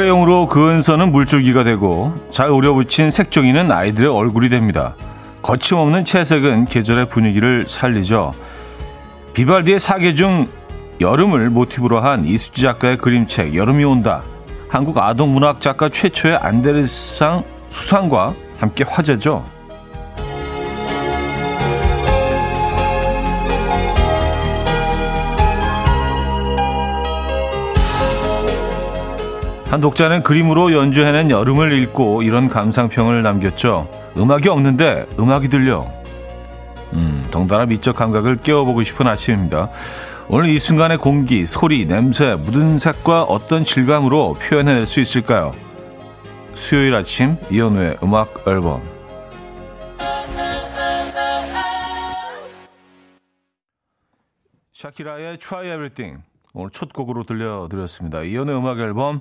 크레용으로 그은 선은 물줄기가 되고 잘 오려붙인 색종이는 아이들의 얼굴이 됩니다. 거침없는 채색은 계절의 분위기를 살리죠. 비발디의 사계 중 여름을 모티브로 한 이수지 작가의 그림책 여름이 온다. 한국 아동 문학 작가 최초의 안데르상 수상과 함께 화제죠. 한 독자는 그림으로 연주해낸 여름을 읽고 이런 감상평을 남겼죠. 음악이 없는데 음악이 들려. 음, 덩달아 미적 감각을 깨워보고 싶은 아침입니다. 오늘 이 순간의 공기, 소리, 냄새, 묻은 색과 어떤 질감으로 표현해낼 수 있을까요? 수요일 아침 이현우의 음악 앨범 샤키라의 Try Everything 오늘 첫 곡으로 들려드렸습니다. 이현우의 음악 앨범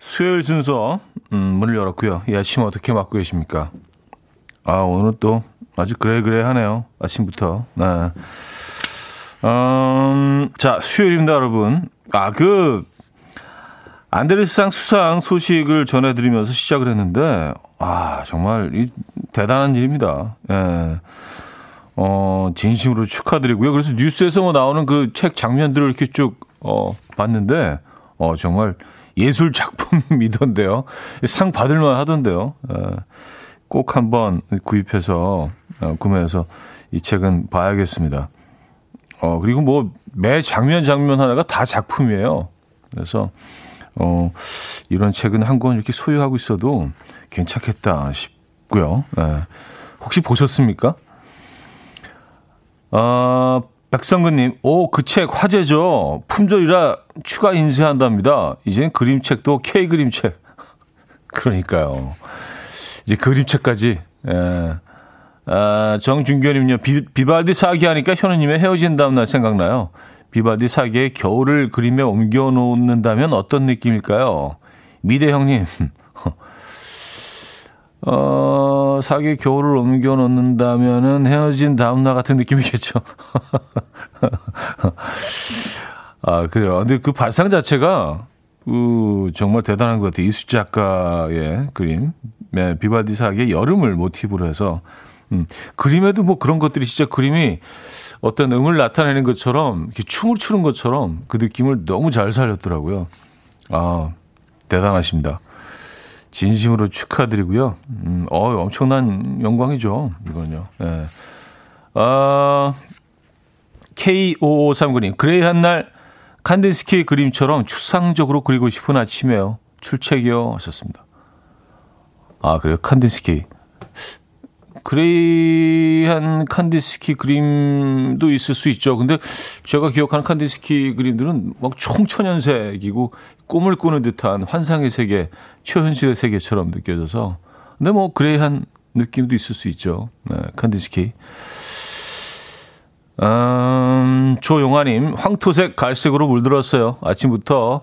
수요일 순서 음, 문을 열었고요. 이 아침 어떻게 맞고 계십니까? 아 오늘 또 아주 그래 그래 하네요. 아침부터. 네. 음, 자 수요일입니다, 여러분. 아그 안데르상 수상 소식을 전해드리면서 시작을 했는데 아 정말 이 대단한 일입니다. 예. 어 진심으로 축하드리고요. 그래서 뉴스에서 뭐 나오는 그 책 장면들을 이렇게 쭉 어, 봤는데 어 정말 예술 작품이던데요. 상 받을만 하던데요. 꼭 한번 구입해서 어, 구매해서 이 책은 봐야겠습니다. 어, 그리고 뭐 매 장면 장면 하나가 다 작품이에요. 그래서 어, 이런 책은 한 권 이렇게 소유하고 있어도 괜찮겠다 싶고요. 네. 혹시 보셨습니까? 어, 백성근님, 오, 그 책 화제죠. 품절이라 추가 인쇄한답니다. 이젠 그림책도 K 그림책. 그러니까요. 이제 그림책까지. 예. 아, 정준교님요. 비, 비발디 사기 하니까 현우님의 헤어진 다음날 생각나요. 비발디 사기에 겨울을 그림에 옮겨 놓는다면 어떤 느낌일까요? 미대 형님. 어, 사기 겨울을 옮겨 놓는다면은 헤어진 다음날 같은 느낌이겠죠. 아, 그래요. 근데 그 발상 자체가, 그, 정말 대단한 것 같아요. 이수 작가의 그림. 네, 비바디 사기의 여름을 모티브로 해서, 음, 그림에도 뭐 그런 것들이 진짜 그림이 어떤 음을 나타내는 것처럼, 이렇게 춤을 추는 것처럼 그 느낌을 너무 잘 살렸더라고요. 아, 대단하십니다. 진심으로 축하드리고요. 음, 어, 엄청난 영광이죠. 이건요. 예. 아, K5539님, 그레이 한 날 칸딘스키 그림처럼 추상적으로 그리고 싶은 아침에요. 출첵이요. 하셨습니다. 아, 그래요? 칸딘스키. 그레이한 칸디스키 그림도 있을 수 있죠. 근데 제가 기억하는 칸디스키 그림들은 막 총천연색이고 꿈을 꾸는 듯한 환상의 세계, 초현실의 세계처럼 느껴져서. 근데 뭐 그레이한 느낌도 있을 수 있죠. 네, 칸디스키. 음, 조용아님, 황토색 갈색으로 물들었어요. 아침부터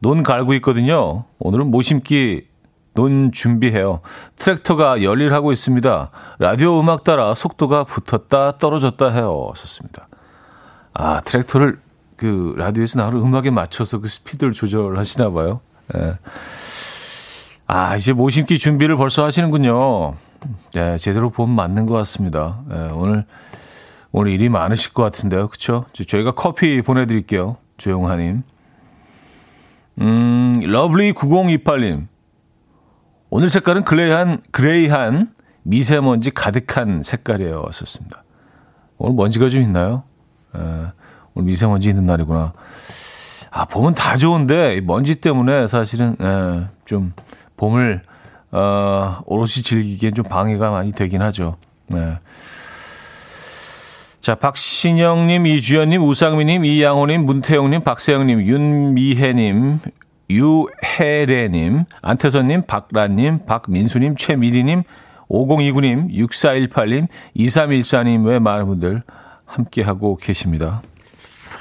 논 갈고 있거든요. 오늘은 모심기 논 준비해요. 트랙터가 열일하고 있습니다. 라디오 음악 따라 속도가 붙었다 떨어졌다 해요. 썼습니다. 아, 트랙터를 그 라디오에서 나오는 음악에 맞춰서 그 스피드를 조절하시나 봐요. 예. 아, 이제 모심기 준비를 벌써 하시는군요. 예, 제대로 보면 맞는 것 같습니다. 예, 오늘 오늘 일이 많으실 것 같은데요. 그쵸? 저희가 커피 보내드릴게요. 조용하님. 음, lovely 9028님. 오늘 색깔은 그레이한, 그레이한 미세먼지 가득한 색깔이에요. 썼습니다. 오늘 먼지가 좀 있나요? 에, 오늘 미세먼지 있는 날이구나. 아, 봄은 다 좋은데, 먼지 때문에 사실은, 에, 좀, 봄을, 어, 오롯이 즐기기엔 좀 방해가 많이 되긴 하죠. 네. 자, 박신영님, 이주연님, 우상미님, 이양호님, 문태영님, 박세영님, 윤미혜님, 유혜래님, 안태선님, 박란님, 박민수님, 최미리님, 5029님, 6418님, 2314님 외 많은 분들 함께하고 계십니다.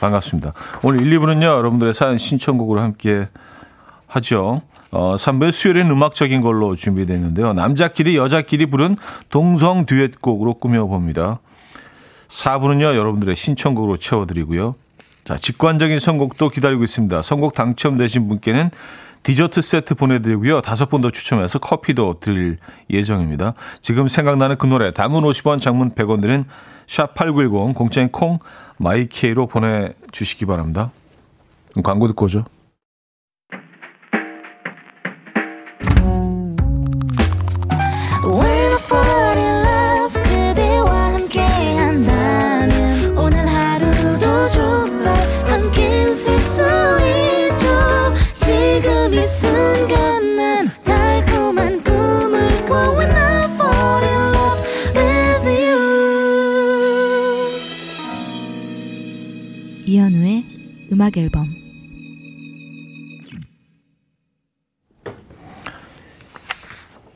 반갑습니다. 오늘 1, 2부는요, 여러분들의 사연 신청곡으로 함께 하죠. 어, 3부의 수요일엔 음악적인 걸로 준비되어 있는데요. 남자끼리 여자끼리 부른 동성 듀엣곡으로 꾸며봅니다. 4부는요, 여러분들의 신청곡으로 채워드리고요. 자, 직관적인 선곡도 기다리고 있습니다. 선곡 당첨되신 분께는 디저트 세트 보내드리고요. 다섯 분 더 추첨해서 커피도 드릴 예정입니다. 지금 생각나는 그 노래 단문 50원 장문 100원 드는 샵8910 공짜인 콩 마이케이로 보내주시기 바랍니다. 광고 듣고 오죠. 음악 앨범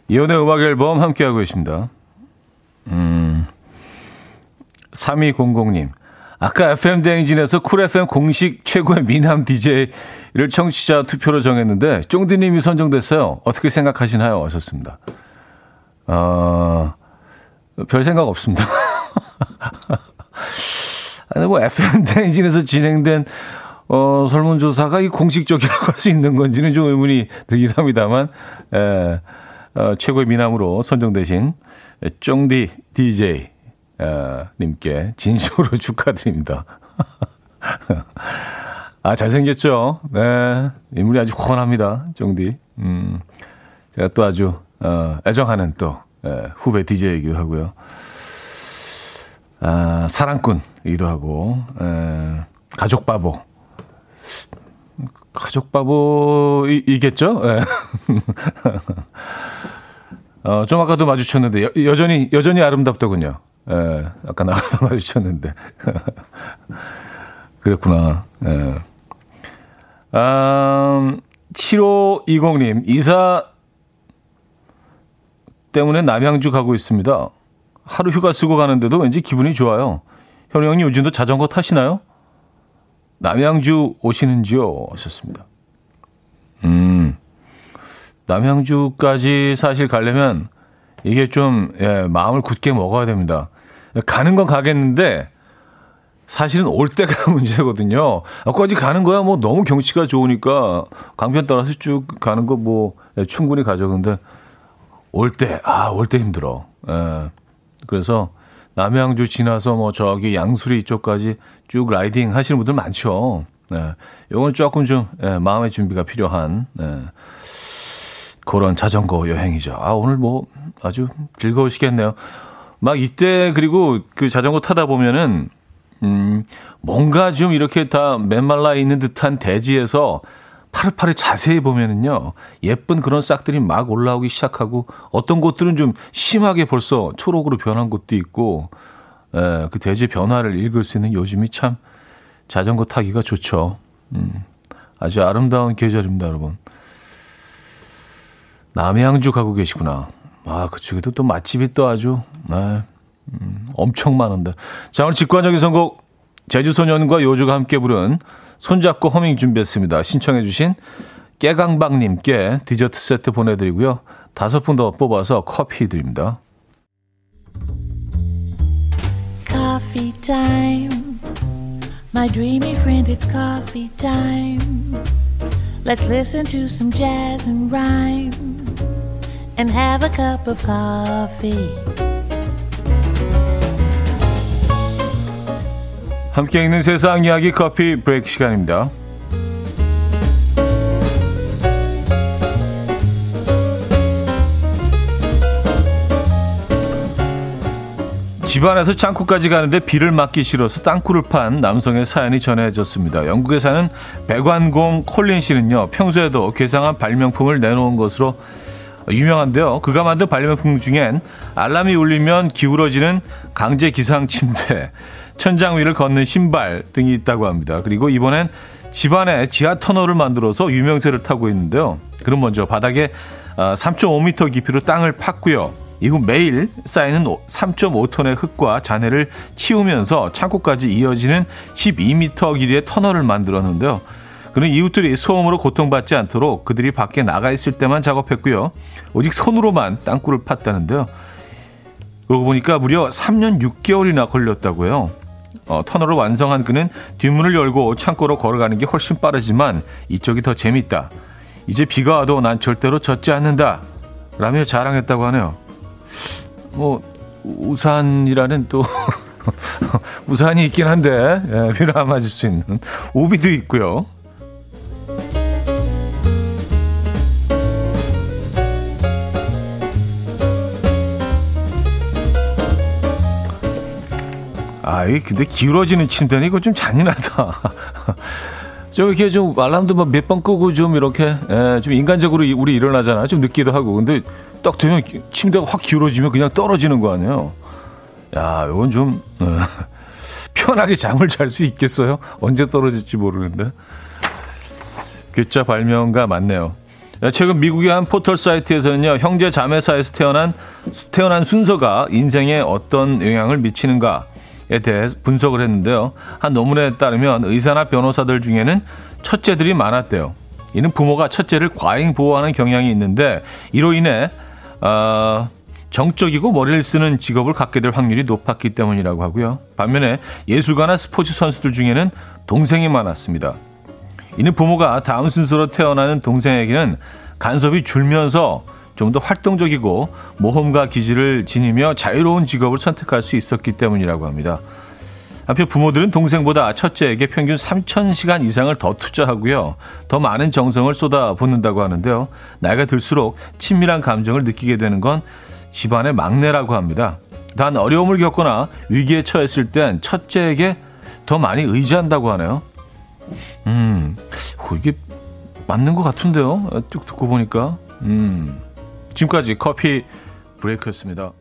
이혼의 음악 앨범 함께하고 계십니다. 음, 3200님. 아까 FM대행진에서 쿨 FM 공식 최고의 미남 DJ를 청취자 투표로 정했는데, 쫑디님이 선정됐어요. 어떻게 생각하시나요? 하셨습니다. 어, 별 생각 없습니다. 아니, 뭐, FM대행진에서 진행된 어, 설문조사가 이 공식적이라고 할 수 있는 건지는 좀 의문이 들긴 합니다만, 에, 어, 최고의 미남으로 선정되신 쫑디 DJ 에, 님께 진심으로 축하드립니다. 아, 잘생겼죠? 네. 인물이 아주 훤합니다. 쫑디. 음, 제가 또 아주, 어, 애정하는 또, 에, 후배 DJ이기도 하고요. 아, 사랑꾼이기도 하고, 에, 가족 바보. 가족 바보이겠죠? 네. 어, 좀 아까도 마주쳤는데 여, 여전히 여전히 아름답더군요. 예, 네, 아까 나가다 마주쳤는데 그랬구나. 예. 아, 7520님 이사 때문에 남양주 가고 있습니다. 하루 휴가 쓰고 가는데도 왠지 기분이 좋아요. 현우 형님 요즘도 자전거 타시나요? 남양주 오시는지요? 하셨습니다. 음, 남양주까지 사실 가려면 이게 좀, 예, 마음을 굳게 먹어야 됩니다. 가는 건 가겠는데, 사실은 올 때가 문제거든요. 거기 가는 거야 뭐 너무 경치가 좋으니까 강변 따라서 쭉 가는 거뭐 예, 충분히 가죠. 근데 올 때, 아, 올 때 힘들어. 예. 그래서 남양주 지나서 뭐 저기 양수리 이쪽까지 쭉 라이딩 하시는 분들 많죠. 네. 요건 조금 좀 예, 마음의 준비가 필요한 예, 그런 자전거 여행이죠. 아 오늘 뭐 아주 즐거우시겠네요. 막 이때 그리고 그 자전거 타다 보면은 음 뭔가 좀 이렇게 다 맨말라 있는 듯한 대지에서 파릇파릇 자세히 보면은요, 예쁜 그런 싹들이 막 올라오기 시작하고, 어떤 곳들은 좀 심하게 벌써 초록으로 변한 곳도 있고, 에, 예, 그 대지 변화를 읽을 수 있는 요즘이 참 자전거 타기가 좋죠. 음, 아주 아름다운 계절입니다, 여러분. 남양주 가고 계시구나. 아, 그쪽에도 또 맛집이 또 아주, 네, 음, 엄청 많은데. 자, 오늘 직관적인 선곡, 제주소년과 요조가 함께 부른 손잡고 허밍 준비했습니다. 신청해 주신 깨강박님께 디저트 세트 보내드리고요. 다섯 분 더 뽑아서 커피 드립니다. Coffee time. My dreamy friend, it's coffee time. Let's listen to some jazz and rhyme and have a cup of coffee. 함께 있는 세상 이야기 커피 브레이크 시간입니다. 집안에서 창고까지 가는데 비를 맞기 싫어서 땅굴을 판 남성의 사연이 전해졌습니다. 영국에 사는 백완공 콜린 씨는요, 평소에도 괴상한 발명품을 내놓은 것으로 유명한데요. 그가 만든 발명품 중엔 알람이 울리면 기울어지는 강제 기상 침대, 천장 위를 걷는 신발 등이 있다고 합니다. 그리고 이번엔 집안에 지하 터널을 만들어서 유명세를 타고 있는데요. 그럼 먼저 바닥에 3.5m 아, 깊이로 땅을 팠고요. 이후 매일 쌓이는 3.5톤의 흙과 잔해를 치우면서 창고까지 이어지는 12m 길이의 터널을 만들었는데요. 그는 이웃들이 소음으로 고통받지 않도록 그들이 밖에 나가 있을 때만 작업했고요. 오직 손으로만 땅굴을 팠다는데요. 그러고 보니까 무려 3년 6개월이나 걸렸다고요. 어, 터널을 완성한 그는 뒷문을 열고 창고로 걸어가는 게 훨씬 빠르지만 이쪽이 더 재밌다. 이제 비가 와도 난 절대로 젖지 않는다. 라며 자랑했다고 하네요. 뭐, 우산이라는 또, 우산이 있긴 한데, 예, 비를 안 맞을 수 있는 우비도 있고요. 아이, 근데 기울어지는 침대는 이거 좀 잔인하다. 좀 이렇게 좀 알람도 몇번 끄고 좀 이렇게 에, 좀 인간적으로 우리 일어나잖아. 좀 늦기도 하고. 근데 딱 되면 침대가 확 기울어지면 그냥 떨어지는 거 아니에요. 야, 이건 좀 어, 편하게 잠을 잘 수 있겠어요? 언제 떨어질지 모르는데. 괴짜 발명가 맞네요. 최근 미국의 한 포털 사이트에서는요, 형제 자매 사이에서 태어난, 태어난 순서가 인생에 어떤 영향을 미치는가 에 대해 분석을 했는데요. 한 논문에 따르면 의사나 변호사들 중에는 첫째들이 많았대요. 이는 부모가 첫째를 과잉 보호하는 경향이 있는데 이로 인해 어, 정적이고 머리를 쓰는 직업을 갖게 될 확률이 높았기 때문이라고 하고요. 반면에 예술가나 스포츠 선수들 중에는 동생이 많았습니다. 이는 부모가 다음 순서로 태어나는 동생에게는 간섭이 줄면서 좀 더 활동적이고 모험가 기질을 지니며 자유로운 직업을 선택할 수 있었기 때문이라고 합니다. 한편 부모들은 동생보다 첫째에게 평균 3,000시간 이상을 더 투자하고요. 더 많은 정성을 쏟아붓는다고 하는데요. 나이가 들수록 친밀한 감정을 느끼게 되는 건 집안의 막내라고 합니다. 단 어려움을 겪거나 위기에 처했을 땐 첫째에게 더 많이 의지한다고 하네요. 음, 이게 맞는 것 같은데요. 쭉 듣고 보니까. 음. 지금까지 커피 브레이크였습니다.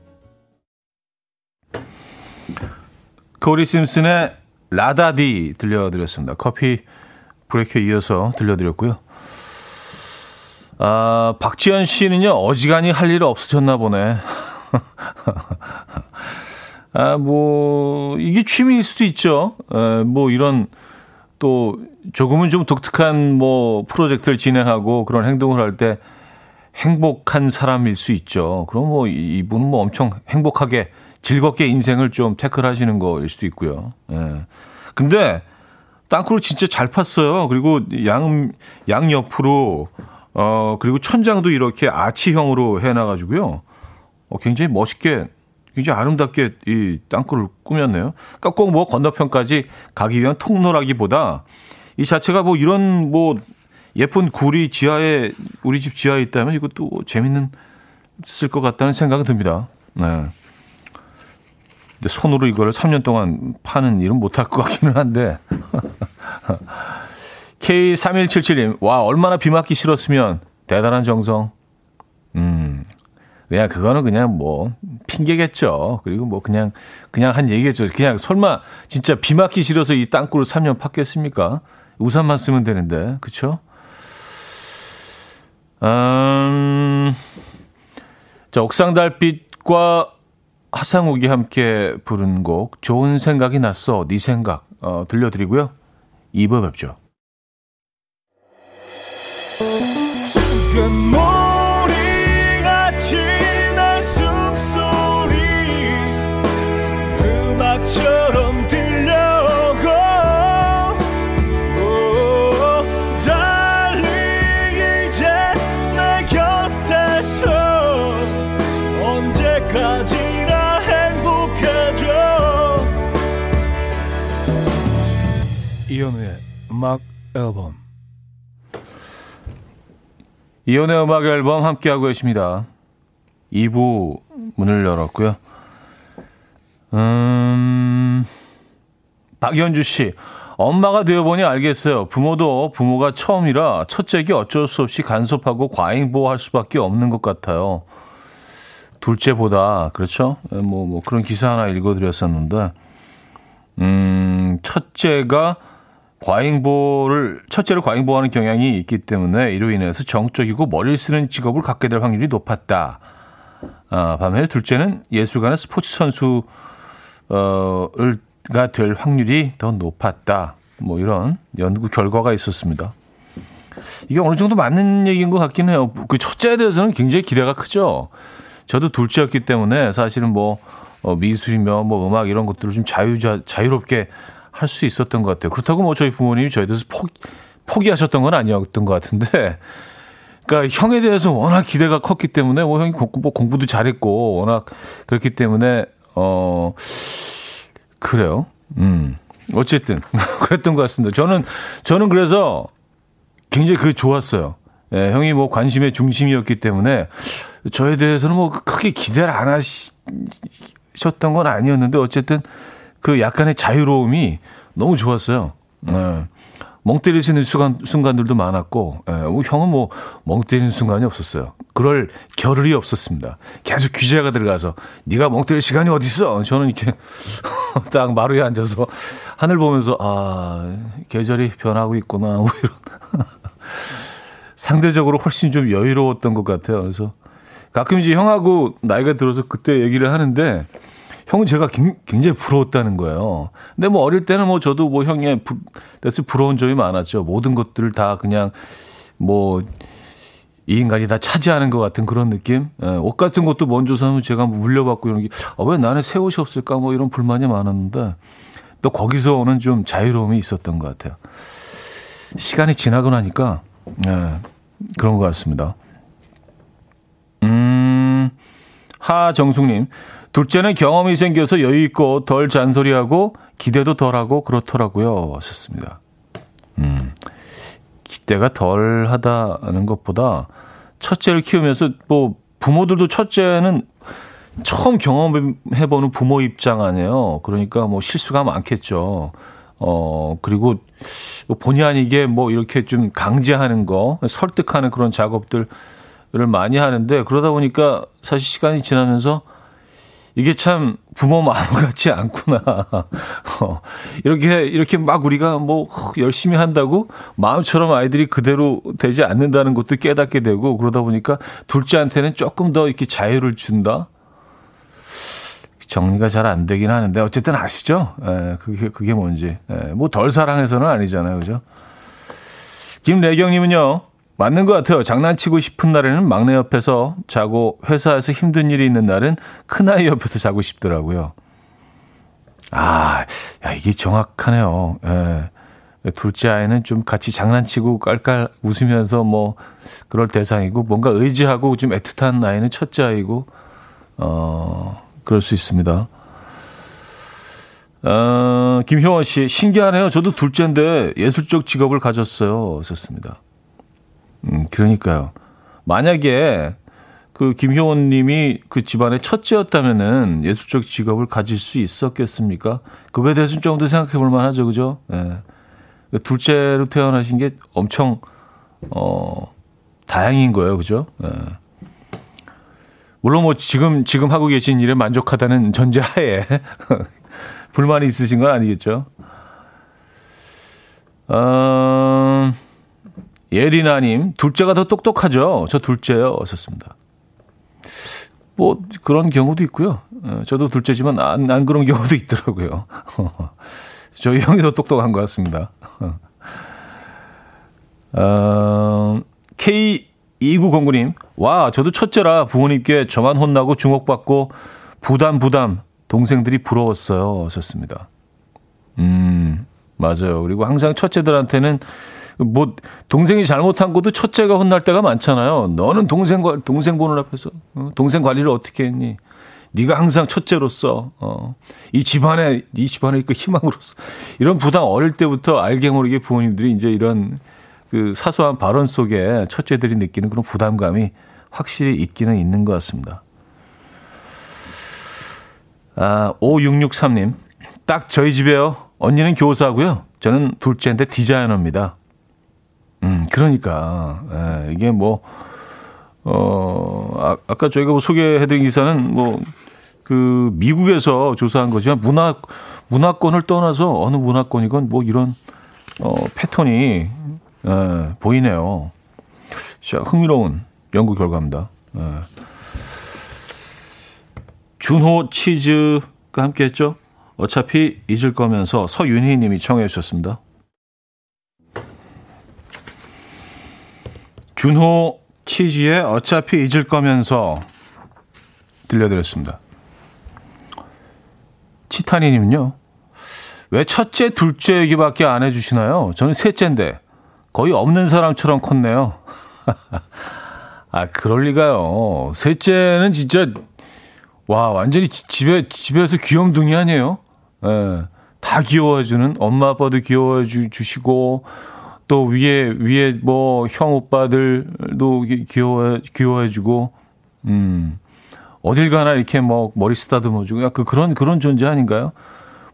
코리 심슨의 라다디 들려드렸습니다. 커피 브레이크에 이어서 들려드렸고요. 아, 박지현 씨는요, 어지간히 할 일 없으셨나 보네. 아, 뭐, 이게 취미일 수도 있죠. 에, 뭐, 이런, 또, 조금은 좀 독특한 뭐, 프로젝트를 진행하고 그런 행동을 할 때 행복한 사람일 수 있죠. 그럼 뭐 이분은 뭐 엄청 행복하게 즐겁게 인생을 좀 태클하시는 거일 수도 있고요. 예. 근데 땅굴을 진짜 잘 팠어요. 그리고 양, 양 옆으로, 어, 그리고 천장도 이렇게 아치형으로 해놔가지고요. 어, 굉장히 멋있게, 굉장히 아름답게 이 땅굴을 꾸몄네요. 그러니까 꼭 뭐 건너편까지 가기 위한 통로라기보다 이 자체가 뭐 이런 뭐 예쁜 굴이 지하에 우리 집 지하에 있다면 이것도 재밌는 쓸 것 같다는 생각이 듭니다. 네. 근데 손으로 이거를 3년 동안 파는 일은 못할 것 같기는 한데. K3177님, 와, 얼마나 비 맞기 싫었으면 대단한 정성. 음, 그냥 그거는 그냥 뭐 핑계겠죠. 그리고 뭐 그냥, 그냥 한 얘기겠죠. 그냥 설마 진짜 비 맞기 싫어서 이 땅굴을 3년 팠겠습니까? 우산만 쓰면 되는데, 그쵸? 음, 자, 옥상 달빛과 하상욱이 함께 부른 곡 좋은 생각이 났어 네 생각 어, 들려드리고요. 2부 뵙죠. 음악 앨범 이현우의 음악 앨범 함께하고 계십니다. 2부 문을 열었고요. 음, 박연주 씨. 엄마가 되어보니 알겠어요. 부모도 부모가 처음이라 첫째에게 어쩔 수 없이 간섭하고 과잉보호할 수밖에 없는 것 같아요. 둘째보다, 그렇죠? 뭐, 뭐, 그런 기사 하나 읽어드렸었는데, 음, 첫째가 과잉보를 첫째로 과잉보하는 경향이 있기 때문에 이로 인해서 정적이고 머리를 쓰는 직업을 갖게 될 확률이 높았다. 아, 반면에 둘째는 예술가나 스포츠 선수가 될 확률이 더 높았다. 뭐 이런 연구 결과가 있었습니다. 이게 어느 정도 맞는 얘기인 것 같긴 해요. 그 첫째에 대해서는 굉장히 기대가 크죠. 저도 둘째였기 때문에 사실은 뭐 어, 미술이며 뭐 음악 이런 것들을 좀 자유자 자유롭게 할 수 있었던 것 같아요. 그렇다고 뭐 저희 부모님이 저에 대해서 포, 포기하셨던 건 아니었던 것 같은데 그러니까 형에 대해서 워낙 기대가 컸기 때문에 뭐 형이 뭐 공부도 잘했고 워낙 그렇기 때문에 어 그래요. 음. 어쨌든 그랬던 것 같습니다. 저는 저는 그래서 굉장히 그 좋았어요. 예, 형이 뭐 관심의 중심이었기 때문에 저에 대해서는 뭐 크게 기대를 안 하셨던 건 아니었는데 어쨌든 그 약간의 자유로움이 너무 좋았어요. 예. 멍 때릴 수 있는 순간, 순간들도 많았고, 예, 형은 뭐 멍 때리는 순간이 없었어요. 그럴 겨를이 없었습니다. 계속 규제가 들어가서 네가 멍 때릴 시간이 어디 있어? 저는 이렇게 딱 마루에 앉아서 하늘 보면서 아 계절이 변하고 있구나 뭐 이런 상대적으로 훨씬 좀 여유로웠던 것 같아요. 그래서 가끔 이제 형하고 나이가 들어서 그때 얘기를 하는데 형은 제가 굉장히 부러웠다는 거예요. 근데 뭐 어릴 때는 뭐 저도 뭐 형의 부, 대해서 부러운 점이 많았죠. 모든 것들을 다 그냥 뭐 이 인간이 다 차지하는 것 같은 그런 느낌. 예, 옷 같은 것도 먼저 사면 제가 뭐 물려받고 이런 게, 아, 왜 나는 새 옷이 없을까 뭐 이런 불만이 많았는데 또 거기서 오는 좀 자유로움이 있었던 것 같아요. 시간이 지나고 나니까, 예, 그런 것 같습니다. 음, 하정숙님. 둘째는 경험이 생겨서 여유 있고 덜 잔소리하고 기대도 덜하고 그렇더라고요. 하셨습니다. 음, 기대가 덜 하다는 것보다 첫째를 키우면서 뭐 부모들도 첫째는 처음 경험해보는 부모 입장 아니에요. 그러니까 뭐 실수가 많겠죠. 어, 그리고 본의 아니게 뭐 이렇게 좀 강제하는 거, 설득하는 그런 작업들을 많이 하는데 그러다 보니까 사실 시간이 지나면서 이게 참 부모 마음 같지 않구나. 어, 이렇게, 이렇게 막 우리가 뭐 열심히 한다고 마음처럼 아이들이 그대로 되지 않는다는 것도 깨닫게 되고 그러다 보니까 둘째한테는 조금 더 이렇게 자유를 준다. 정리가 잘 안 되긴 하는데 어쨌든 아시죠? 예, 그게, 그게 뭔지. 예, 뭐덜 사랑해서는 아니잖아요. 그죠? 김래경님은요. 맞는 것 같아요. 장난치고 싶은 날에는 막내 옆에서 자고 회사에서 힘든 일이 있는 날은 큰아이 옆에서 자고 싶더라고요. 아, 야, 이게 정확하네요. 예. 둘째 아이는 좀 같이 장난치고 깔깔 웃으면서 뭐 그럴 대상이고 뭔가 의지하고 좀 애틋한 아이는 첫째 아이고 어 그럴 수 있습니다. 어, 김효원 씨 신기하네요. 저도 둘째인데 예술적 직업을 가졌어요. 썼습니다. 음, 그러니까요. 만약에 그 김효원 님이 그 집안의 첫째였다면은 예술적 직업을 가질 수 있었겠습니까? 그거에 대해서는 조금 더 생각해 볼 만하죠. 그죠? 예. 그 둘째로 태어나신 게 엄청, 어, 다행인 거예요. 그죠? 예. 물론 뭐 지금, 지금 하고 계신 일에 만족하다는 전제하에 불만이 있으신 건 아니겠죠? 어, 예리나님, 둘째가 더 똑똑하죠? 저 둘째요. 어셨습니다. 뭐, 그런 경우도 있고요. 어, 저도 둘째지만 안, 안 그런 경우도 있더라고요. 저희 형이 더 똑똑한 것 같습니다. 어, K2909님, 와, 저도 첫째라 부모님께 저만 혼나고 주목받고 부담, 부담, 동생들이 부러웠어요. 하셨습니다. 음, 맞아요. 그리고 항상 첫째들한테는 뭐 동생이 잘못한 것도 첫째가 혼날 때가 많잖아요. 너는 동생 과 동생 보는 앞에서 어? 동생 관리를 어떻게 했니? 네가 항상 첫째로서 어, 이 집안에 이 집안의 그 희망으로서 이런 부담 어릴 때부터 알게 모르게 부모님들이 이제 이런 그 사소한 발언 속에 첫째들이 느끼는 그런 부담감이 확실히 있기는 있는 것 같습니다. 아, 5663님. 딱 저희 집에요. 언니는 교사고요. 저는 둘째인데 디자이너입니다. 음, 그러니까. 예, 이게 뭐, 어, 아, 아까 저희가 뭐 소개해드린 기사는 뭐, 그, 미국에서 조사한 거지만 문화, 문화권을 떠나서 어느 문화권이건 뭐 이런, 어, 패턴이, 예, 보이네요. 자, 흥미로운 연구 결과입니다. 예. 준호 치즈가 함께 했죠. 어차피 잊을 거면서 서윤희 님이 청해 주셨습니다. 준호 치즈의 어차피 잊을 거면서 들려드렸습니다. 치타니님은요. 왜 첫째, 둘째 얘기밖에 안 해주시나요? 저는 셋째인데 거의 없는 사람처럼 컸네요. 아, 그럴 리가요. 셋째는 진짜, 와, 완전히 집에, 집에서 귀염둥이 아니에요? 예. 다 귀여워해주는, 엄마, 아빠도 귀여워해 주시고, 또 위에, 위에 뭐, 형, 오빠들도 귀여워, 귀여워해주고, 음. 어딜 가나 이렇게 뭐, 머리 쓰다듬어주고, 약간 그런, 그런 존재 아닌가요?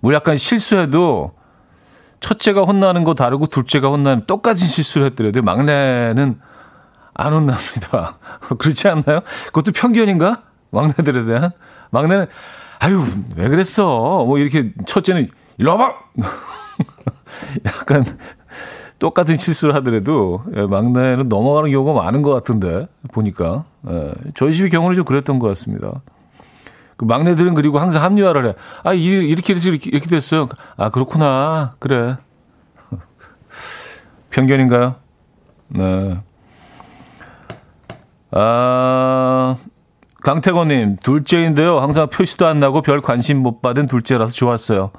뭐 약간 실수해도, 첫째가 혼나는 거 다르고 둘째가 혼나는 똑같은 실수를 했더라도 막내는 안 혼납니다. 그렇지 않나요? 그것도 편견인가? 막내들에 대한? 막내는, 아유, 왜 그랬어? 뭐 이렇게 첫째는, 일로 와봐! 약간 똑같은 실수를 하더라도 예, 막내는 넘어가는 경우가 많은 것 같은데, 보니까. 예, 저희 집의 경우는 좀 그랬던 것 같습니다. 그 막내들은 그리고 항상 합리화를 해. 아, 이렇게, 이렇게, 이렇게, 이렇게 됐어요. 아, 그렇구나. 그래. 편견인가요? 네. 아, 강태건님, 둘째인데요. 항상 표시도 안 나고 별 관심 못 받은 둘째라서 좋았어요.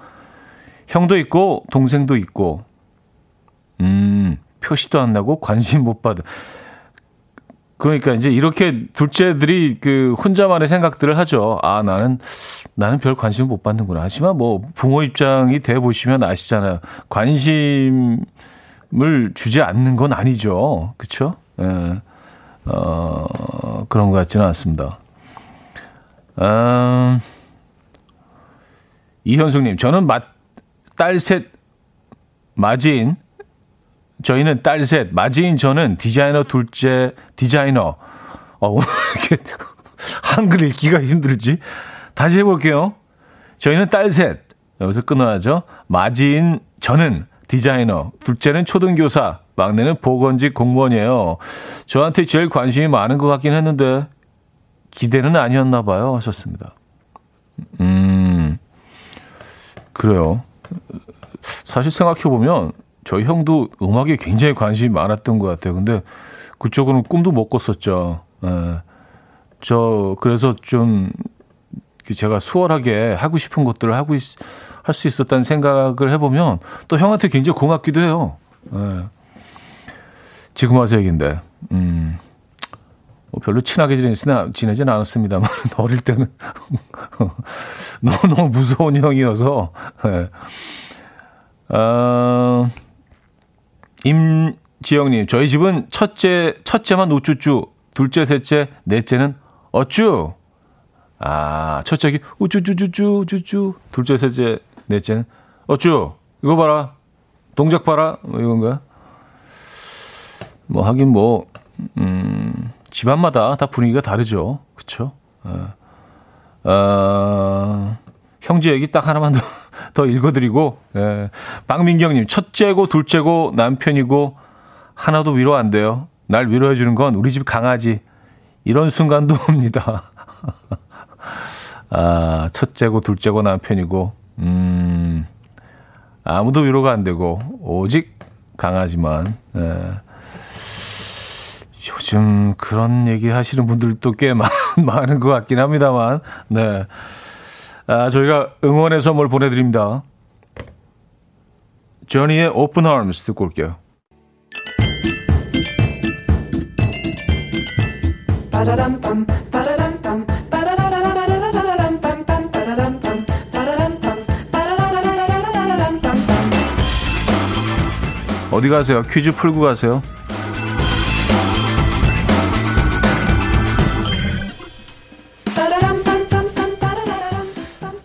형도 있고, 동생도 있고. 음, 표시도 안 나고 관심 못 받은. 그러니까 이제 이렇게 둘째들이 그 혼자만의 생각들을 하죠. 아, 나는, 나는 별 관심 못 받는구나. 하지만 뭐 부모 입장이 돼 보시면 아시잖아요. 관심을 주지 않는 건 아니죠. 그쵸? 예. 어, 그런 것 같지는 않습니다. 음, 이현숙님, 저는 맏, 딸 셋, 마진, 저희는 딸 셋, 마진 저는 디자이너 둘째, 디자이너. 어, 오늘 이렇게 한글 읽기가 힘들지? 다시 해볼게요. 저희는 딸 셋. 여기서 끊어야죠. 마진 저는 디자이너, 둘째는 초등교사, 막내는 보건직 공무원이에요. 저한테 제일 관심이 많은 것 같긴 했는데 기대는 아니었나 봐요. 하셨습니다. 음, 그래요. 사실 생각해보면 저희 형도 음악에 굉장히 관심이 많았던 것 같아요. 근데 그쪽으로는 꿈도 못 꿨었죠. 예. 저, 그래서 좀 제가 수월하게 하고 싶은 것들을 하고 할 수 있었다는 생각을 해보면 또 형한테 굉장히 고맙기도 해요. 예. 지금 와서 얘기인데, 음, 뭐 별로 친하게 지내지는, 지내진 않았습니다만, 어릴 때는 너무너무 무서운 형이어서, 예. 어, 임지영님, 저희 집은 첫째, 첫째만 우쭈쭈, 둘째, 셋째, 넷째는 어쭈. 아, 첫째기 우쭈쭈쭈쭈, 쭈쭈. 둘째, 셋째, 넷째는 어쭈. 이거 봐라. 동작 봐라. 뭐 이건가? 뭐 하긴 뭐, 음, 집안마다 다 분위기가 다르죠. 그쵸? 어, 어, 형제 얘기 딱 하나만 더, 더 읽어드리고, 예. 박민경님, 첫째고, 둘째고, 남편이고, 하나도 위로 안 돼요. 날 위로해주는 건 우리 집 강아지. 이런 순간도 옵니다. 아, 첫째고, 둘째고, 남편이고, 음, 아무도 위로가 안 되고, 오직 강아지만, 예. 요즘 그런 얘기 하시는 분들도 꽤 많, 많은 것 같긴 합니다만, 네. 아, 저희가 응원의 선물 보내드립니다. 조니의 Open Arms 듣고 올게요. 어디 가세요? 퀴즈 풀고 가세요.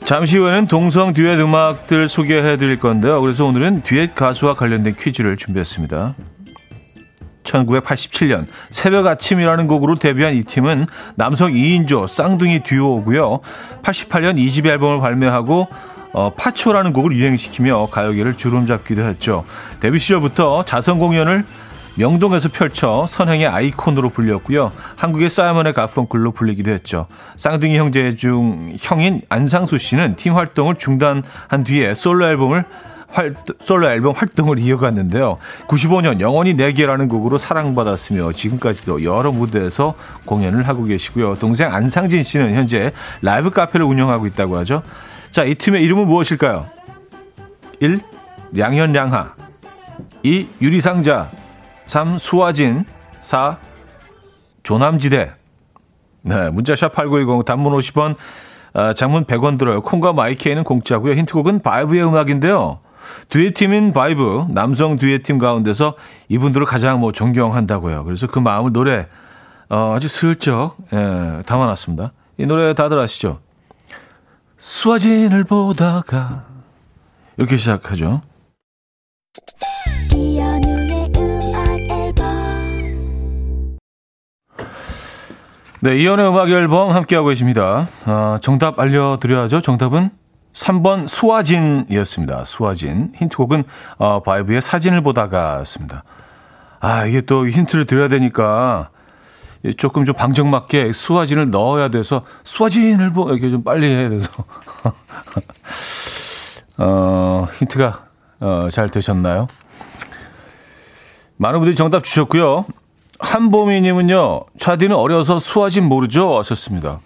잠시 후에는 동성 듀엣 음악들 소개해 드릴 건데요. 그래서 오늘은 듀엣 가수와 관련된 퀴즈를 준비했습니다. 1987년 새벽 아침이라는 곡으로 데뷔한 이 팀은 남성 2인조 쌍둥이 듀오고요. 88년 2집 앨범을 발매하고 어, 파초라는 곡을 유행시키며 가요계를 주름잡기도 했죠. 데뷔 시절부터 자선 공연을 명동에서 펼쳐 선행의 아이콘으로 불렸고요. 한국의 사이먼의 가펑클로 불리기도 했죠. 쌍둥이 형제 중 형인 안상수 씨는 팀 활동을 중단한 뒤에 솔로 앨범을 활, 솔로 앨범 활동을 이어갔는데요. 95년 영원히 내게라는 곡으로 사랑받았으며 지금까지도 여러 무대에서 공연을 하고 계시고요. 동생 안상진 씨는 현재 라이브 카페를 운영하고 있다고 하죠. 자, 이 팀의 이름은 무엇일까요? 1. 량현량하 2. 유리상자 3. 수와진 4. 조남지대. 네, 문자 샵 8910 단문 50원, 아, 장문 100원 들어요. 콩과 my K는 공짜고요. 힌트곡은 바이브의 음악인데요. 듀엣팀인 바이브, 남성 듀엣팀 가운데서 이분들을 가장 뭐 존경한다고요. 그래서 그 마음을 노래 어, 아주 슬쩍 예, 담아놨습니다. 이 노래 다들 아시죠? 수아진을 보다가 이렇게 시작하죠. 네, 이연의 음악 앨범 함께하고 계십니다. 아, 정답 알려드려야죠. 정답은 3번 수아진이었습니다. 수아진. 힌트곡은 어, 바이브의 사진을 보다가였습니다. 아, 이게 또 힌트를 드려야 되니까 조금 좀 방정맞게 수화진을 넣어야 돼서 수화진을 보 이렇게 좀 빨리 해야 돼서 어, 힌트가 어, 잘 되셨나요? 많은 분들이 정답 주셨고요. 한보미님은요, 차디는 어려서 수화진 모르죠? 하셨습니다.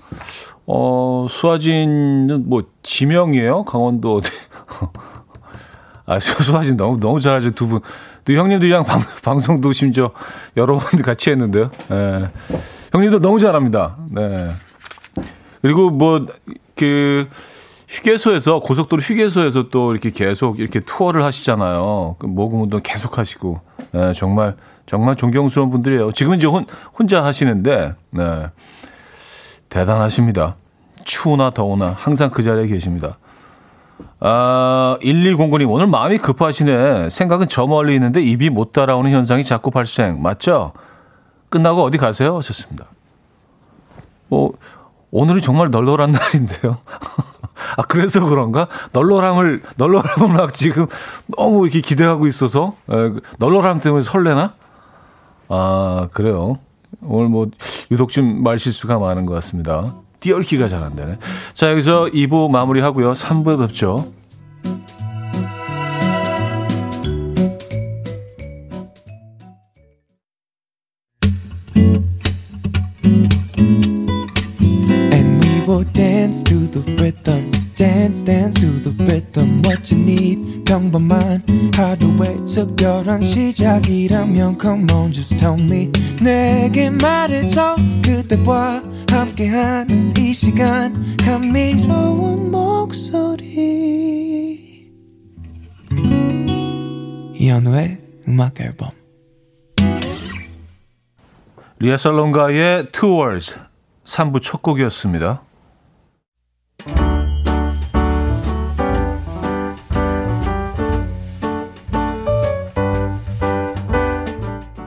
어, 수화진은 뭐, 지명이에요? 강원도 어디. 아, 수화진 너무, 너무 잘하죠, 두 분. 또 형님들이랑 방, 방송도 심지어 여러 번 같이 했는데요. 예. 형님도 너무 잘합니다. 네. 그리고 뭐, 그, 휴게소에서, 고속도로 휴게소에서 또 이렇게 계속 이렇게 투어를 하시잖아요. 그 모금 운동 계속 하시고. 네, 정말, 정말 존경스러운 분들이에요. 지금은 이제 혼, 혼자 하시는데, 네. 대단하십니다. 추우나 더우나 항상 그 자리에 계십니다. 아, 1209님, 오늘 마음이 급하시네. 생각은 저 멀리 있는데 입이 못 따라오는 현상이 자꾸 발생. 맞죠? 끝나고 어디 가세요? 하셨습니다. 어, 오늘은 정말 널널한 날인데요. 아, 그래서 그런가? 널널함을, 널널함을 막 지금 너무 이렇게 기대하고 있어서, 에, 널널함 때문에 설레나? 아, 그래요. 오늘 뭐, 유독 좀 말실수가 많은 것 같습니다. 띄엄기가 잘 안 되네. 자, 여기서 2부 마무리하고요. 3부에 뵙죠. Dance dance to the rhythm what you need. 평범한 하루의 특별한 시작이라면 come on just tell me. 내게 말해줘 그대와 함께한 이 시간. 감미로운 목소리. 이현우의 음악 앨범. 리아 살롱가의 Tours 3부 첫 곡이었습니다.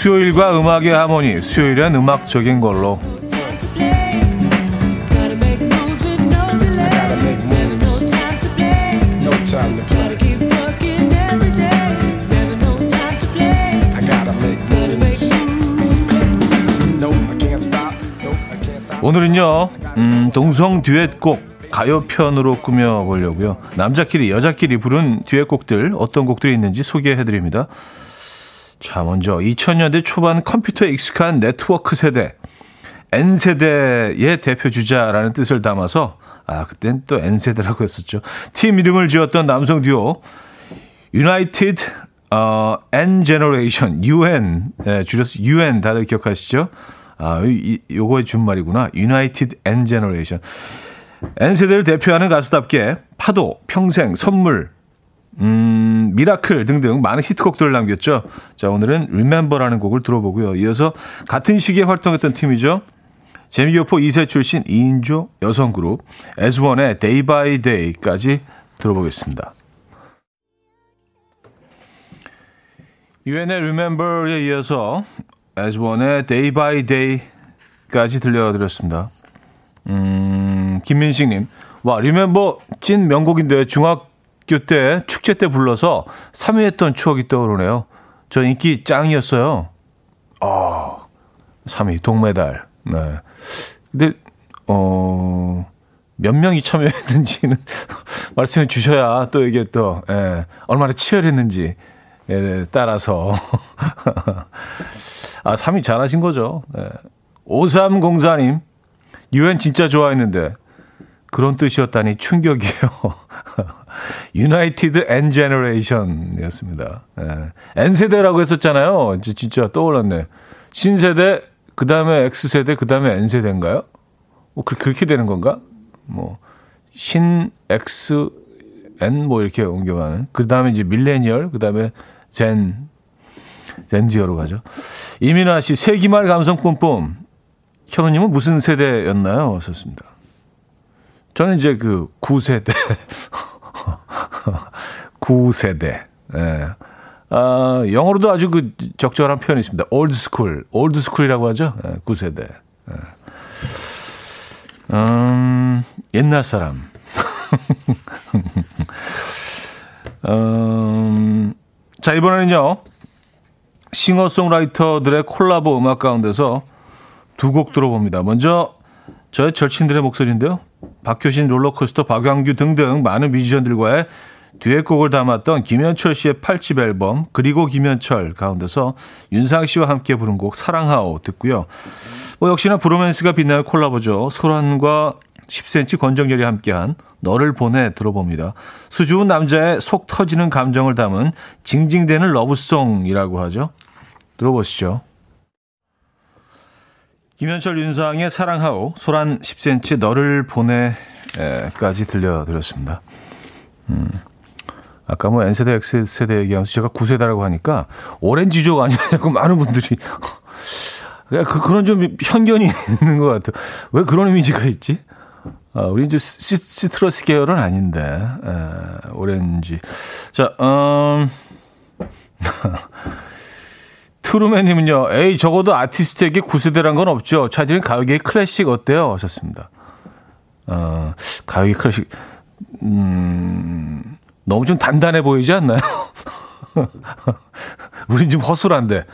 수요일과 음악의 하모니, 수요일엔 음악적인 걸로. 오늘은요, 음, 동성 듀엣곡 가요편으로 꾸며보려고요. 남자끼리, 여자끼리 부른 듀엣곡들, 어떤 곡들이 있는지 소개해드립니다. 자, 먼저 2000년대 초반 컴퓨터에 익숙한 네트워크 세대, N세대의 대표 주자라는 뜻을 담아서, 아, 그땐 또 N세대라고 했었죠. 팀 이름을 지었던 남성 듀오, United 어, N Generation, UN, 예, 줄여서 UN 다들 기억하시죠? 아, 이, 요거의 준말이구나. United N Generation. N세대를 대표하는 가수답게 파도, 평생, 선물, 음, 미라클 등등 많은 히트곡들을 남겼죠. 자, 오늘은 Remember라는 곡을 들어보고요. 이어서 같은 시기에 활동했던 팀이죠. 재미교포 2세 출신 2인조 여성 그룹 S1의 Day by Day까지 들어보겠습니다. 유엔의 Remember에 이어서 애즈원의 Day by Day까지 들려드렸습니다. 음, 김민식님, 와, Remember 찐 명곡인데 중학 교 때 축제 때 불러서 3위 했던 추억이 떠오르네요. 저 인기 짱이었어요. 어, 3위, 동메달. 네. 근데, 어, 몇 명이 참여했는지는 말씀해 주셔야 또 이게 또, 예, 얼마나 치열했는지. 에 따라서 아, 3위 잘하신 거죠. 네. 5304님, 유엔 진짜 좋아했는데, 그런 뜻이었다니 충격이에요. 유나이티드 N 제너레이션이었습니다. 네. N 세대라고 했었잖아요. 진짜 떠올랐네. 신세대, 그 다음에 X세대, 그 다음에 N 세대인가요? 뭐 그렇게 되는 건가? 뭐 신, X, N 뭐 이렇게 옮겨가는. 그 다음에 이제 밀레니얼, 그 다음에 젠 Gen Z어로 가죠. 이민아 씨, 세기말 감성 뿜뿜. 현우님은 무슨 세대였나요? 썼습니다. 저는 이제 그 구세대. 구세대. 예. 아, 영어로도 아주 그 적절한 표현이 있습니다. Old school. Old school이라고 하죠. 예, 구세대. 예. 음, 옛날 사람. 음, 자, 이번에는요. 싱어송라이터들의 콜라보 음악 가운데서 두 곡 들어봅니다. 먼저 저의 절친들의 목소리인데요. 박효신, 롤러코스터, 박광규 등등 많은 뮤지션들과의 듀엣곡을 담았던 김현철 씨의 8집 앨범 그리고 김현철 가운데서 윤상 씨와 함께 부른 곡 사랑하오 듣고요. 뭐 역시나 브로맨스가 빛나는 콜라보죠. 소란과 10cm 권정열이 함께한 너를 보내 들어봅니다. 수줍은 남자의 속 터지는 감정을 담은 징징대는 러브송이라고 하죠. 들어보시죠. 김현철 윤상의 사랑하오, 소란 10cm 너를 보내까지 들려드렸습니다. 음. 아까 뭐 N세대, X세대 얘기하면서 제가 9세대라고 하니까 오렌지족 아니냐고 많은 분들이 그, 그런 좀 편견이 있는 것 같아요. 왜 그런 이미지가 있지? 아, 우리 이제 시, 시트러스 계열은 아닌데, 에, 오렌지. 자, 음. 트루맨님은요, 에이, 적어도 아티스트에게 구세대란 건 없죠. 차지는 가요계의 클래식 어때요? 하셨습니다. 어, 가요계 클래식, 음, 너무 좀 단단해 보이지 않나요? 우린 좀 허술한데,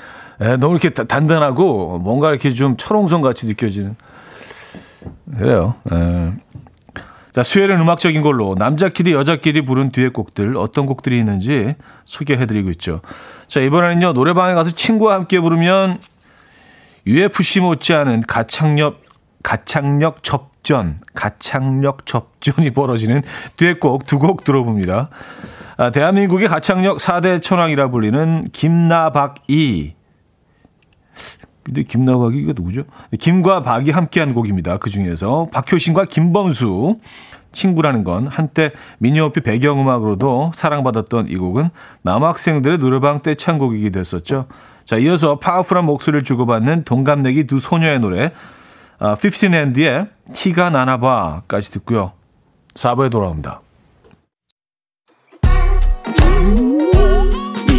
에, 너무 이렇게 단단하고, 뭔가 이렇게 좀 철옹성 같이 느껴지는. 그래요. 에. 자, 수요일은 음악적인 걸로 남자끼리 여자끼리 부른 듀엣곡들 어떤 곡들이 있는지 소개해드리고 있죠. 자, 이번에는요, 노래방에 가서 친구와 함께 부르면 UFC 못지않은 가창력, 가창력 접전, 가창력 접전이 벌어지는 듀엣곡 두 곡 들어봅니다. 아, 대한민국의 가창력 4대 천왕이라 불리는 김나박이 근데 김나박이 가 누구죠? 김과 박이 함께한 곡입니다. 그 중에서 박효신과 김범수 친구라는 건 한때 미니어피 배경음악으로도 사랑받았던 이 곡은 남학생들의 노래방 떼창곡이기도 했었죠. 자, 이어서 파워풀한 목소리를 주고받는 동갑내기 두 소녀의 노래 아, 15앤드의 티가 나나봐까지 듣고요. 4부에 돌아옵니다.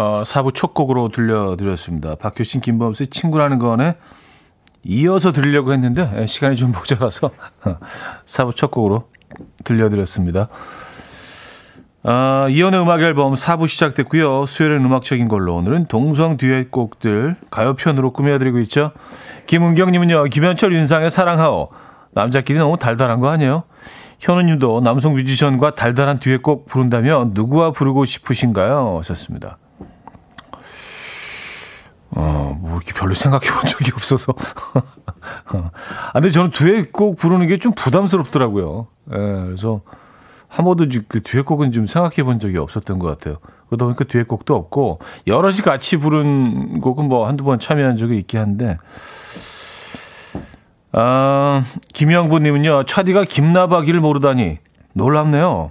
어, 4부 첫 곡으로 들려드렸습니다. 박효신, 김범수의 친구라는 거네 이어서 들으려고 했는데 예, 시간이 좀 모자라서 4부 첫 곡으로 들려드렸습니다. 아, 이연의 음악 앨범 4부 시작됐고요. 수요일은 음악적인 걸로 오늘은 동성 듀엣 곡들 가요편으로 꾸며드리고 있죠. 김은경님은요. 김현철 윤상의 사랑하오. 남자끼리 너무 달달한 거 아니에요? 현우님도 남성 뮤지션과 달달한 듀엣곡 부른다면 누구와 부르고 싶으신가요? 하셨습니다. 어, 뭐 이렇게 별로 생각해 본 적이 없어서. 아, 근데 저는 듀엣곡 부르는 게 좀 부담스럽더라고요. 예, 그래서 한 번도 그 듀엣곡은 좀 생각해 본 적이 없었던 것 같아요. 그러다 보니까 듀엣곡도 없고, 여럿이 같이 부른 곡은 뭐 한두 번 참여한 적이 있긴 한데, 아, 김영부님은요, 차디가 김나박이를 모르다니 놀랍네요.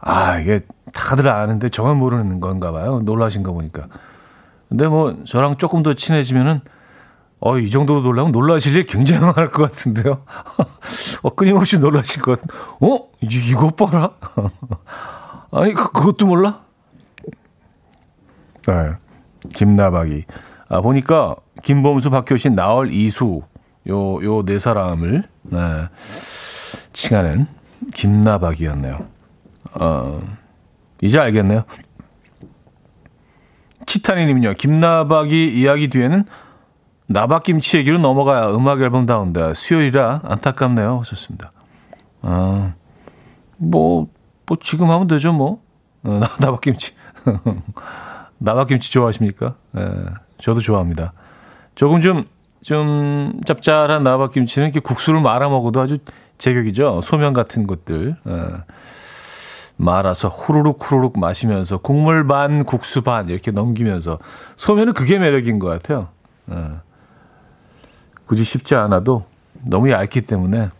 아, 이게 다들 아는데 저만 모르는 건가 봐요. 놀라신 거 보니까. 근데 뭐 저랑 조금 더 친해지면은 어, 이 정도로 놀라면 놀라실 일 굉장히 많을 것 같은데요. 어, 끊임없이 놀라실 것 같, 어? 이, 이거 봐라. 아니, 그, 그것도 몰라? 네. 김나박이. 아, 보니까 김범수, 박효신, 나얼, 이수 요 요 네 사람을 네. 칭하는 김나박이었네요. 어, 이제 알겠네요. 치타니님은요, 김나박이 이야기 뒤에는 나박김치 얘기로 넘어가야 음악 앨범 다운데 수요일이라 안타깝네요. 하셨습니다. 아, 뭐, 뭐, 지금 하면 되죠, 뭐. 어, 나, 나박김치. 나박김치 좋아하십니까? 예, 저도 좋아합니다. 조금 좀, 좀 짭짤한 나박김치는 이렇게 국수를 말아 먹어도 아주 제격이죠. 소면 같은 것들. 예. 말아서 후루룩 후루룩 마시면서 국물 반 국수 반 이렇게 넘기면서 소면은 그게 매력인 것 같아요. 예. 굳이 쉽지 않아도 너무 얇기 때문에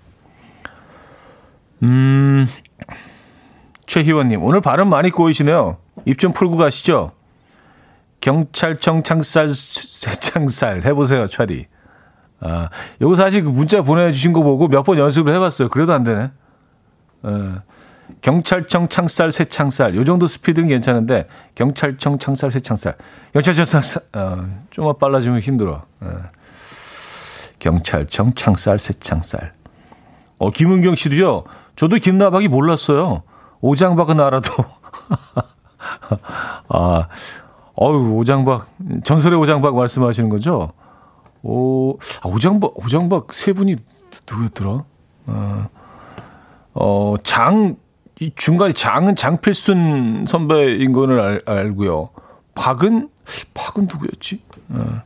음 최희원님 오늘 발음 많이 꼬이시네요. 입 좀 풀고 가시죠. 경찰청 창살 창살 해보세요, 차디. 아, 요거 사실 그 문자 보내주신 거 보고 몇 번 연습을 해봤어요. 그래도 안 되네. 에. 경찰청 창살 쇠창살 요 정도 스피드는 괜찮은데 경찰청 창살 쇠창살 경찰청 창살 어, 좀만 빨라지면 힘들어. 어. 경찰청 창살 쇠창살. 어 김은경 씨도요. 저도 김나박이 몰랐어요. 오장박은 알아도. 아, 어유 오장박 전설의 오장박 말씀하시는 거죠? 오, 아, 오장박 오장박 세 분이 누구였더라? 어, 어, 장, 이 중간에 장은 장필순 선배인 거는 알, 알고요. 박은, 박은 누구였지? 어.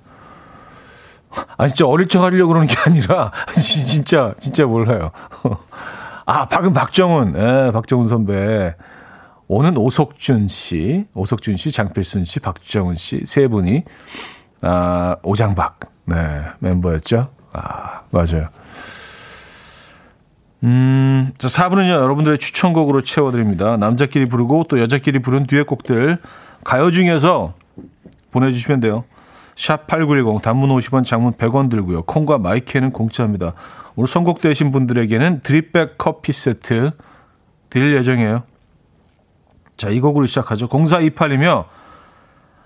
아, 진짜 어릴 적 하려고 그러는 게 아니라, 진짜, 진짜 몰라요. 아, 박은 박정훈. 예, 박정훈 선배. 오는 오석준 씨, 오석준 씨, 장필순 씨, 박정훈 씨, 세 분이, 아, 오장박. 네, 멤버였죠. 아, 맞아요. 음, 자, 4부는요, 여러분들의 추천곡으로 채워드립니다. 남자끼리 부르고 또 여자끼리 부른 듀엣곡들, 가요 중에서 보내주시면 돼요. 샵8910, 단문 50원, 장문 100원 들고요. 콩과 마이크는 공짜입니다. 오늘 선곡되신 분들에게는 드립백 커피 세트 드릴 예정이에요. 자, 이 곡으로 시작하죠. 0428이며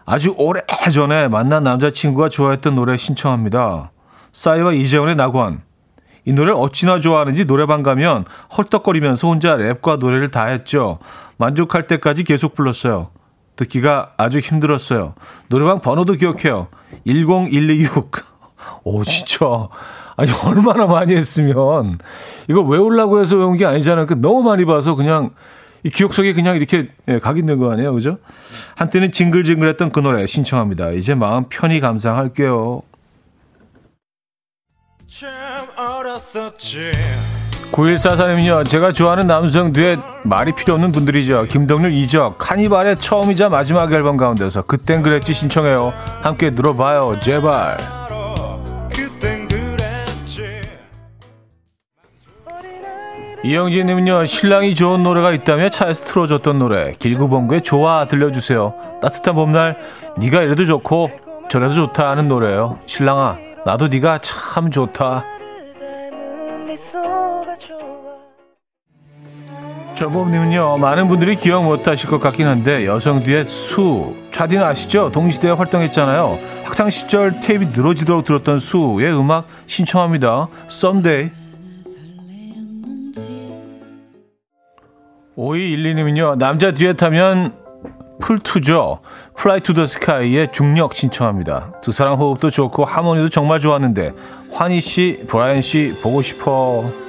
아주 오래 전에 만난 남자친구가 좋아했던 노래 신청합니다. 싸이와 이재훈의 낙원. 이 노래를 어찌나 좋아하는지 노래방 가면 헐떡거리면서 혼자 랩과 노래를 다 했죠. 만족할 때까지 계속 불렀어요. 듣기가 아주 힘들었어요. 노래방 번호도 기억해요. 10126. 오, 진짜. 아니, 얼마나 많이 했으면. 이걸 외우려고 해서 외운 게 아니잖아요. 그 너무 많이 봐서 그냥 이 기억 속에 그냥 이렇게 예, 각 있는 거 아니에요. 그죠? 한때는 징글징글했던 그 노래 신청합니다. 이제 마음 편히 감상할게요. 9144님요. 제가 좋아하는 남성 뒤에 말이 필요 없는 분들이죠. 김동률 이적 카니발의 처음이자 마지막 앨범 가운데서 그땐 그랬지 신청해요. 함께 들어봐요. 제발. 이영진님은요 신랑이 좋은 노래가 있다며 차에서 틀어줬던 노래 길구봉구의 좋아 들려주세요 따뜻한 봄날 네가 이래도 좋고 저래도 좋다 하는 노래예요 신랑아 나도 네가 참 좋다 저범님은요 많은 분들이 기억 못하실 것 같긴 한데 여성 듀엣 수. 차디는 아시죠? 동시대에 활동했잖아요. 학창 시절 테이프 늘어지도록 들었던 수의 음악 신청합니다. Someday. 5212님은요 남자 듀엣 하면 풀투죠. Fly to the Sky의 중력 신청합니다. 두 사람 호흡도 좋고 하모니도 정말 좋았는데 환희씨 브라이언씨 보고 싶어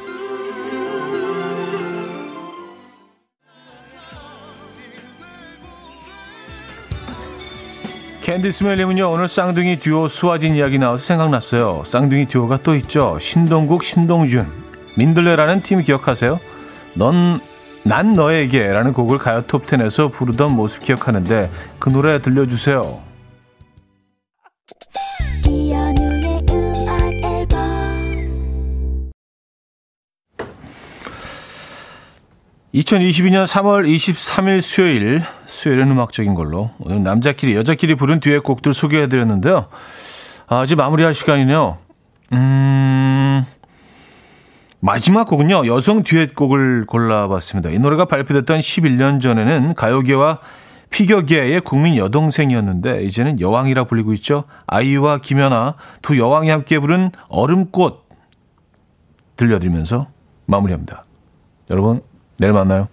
캔디스 멜님은요 오늘 쌍둥이 듀오 수와진 이야기 나와서 생각났어요. 쌍둥이 듀오가 또 있죠. 신동국 신동준. 민들레라는 팀 기억하세요? 넌 난 너에게 라는 곡을 가요 톱텐에서 부르던 모습 기억하는데 그 노래 들려주세요. 이연우의 음악 앨범 2022년 3월 23일 수요일 수요일은 음악적인 걸로 오늘 남자끼리 여자끼리 부른 듀엣 곡들 소개해드렸는데요. 아, 이제 마무리할 시간이네요. 음 마지막 곡은요 여성 듀엣곡을 골라봤습니다. 이 노래가 발표됐던 11년 전에는 가요계와 피겨계의 국민 여동생이었는데 이제는 여왕이라 불리고 있죠. 아이유와 김연아 두 여왕이 함께 부른 얼음꽃 들려드리면서 마무리합니다. 여러분 내일 만나요.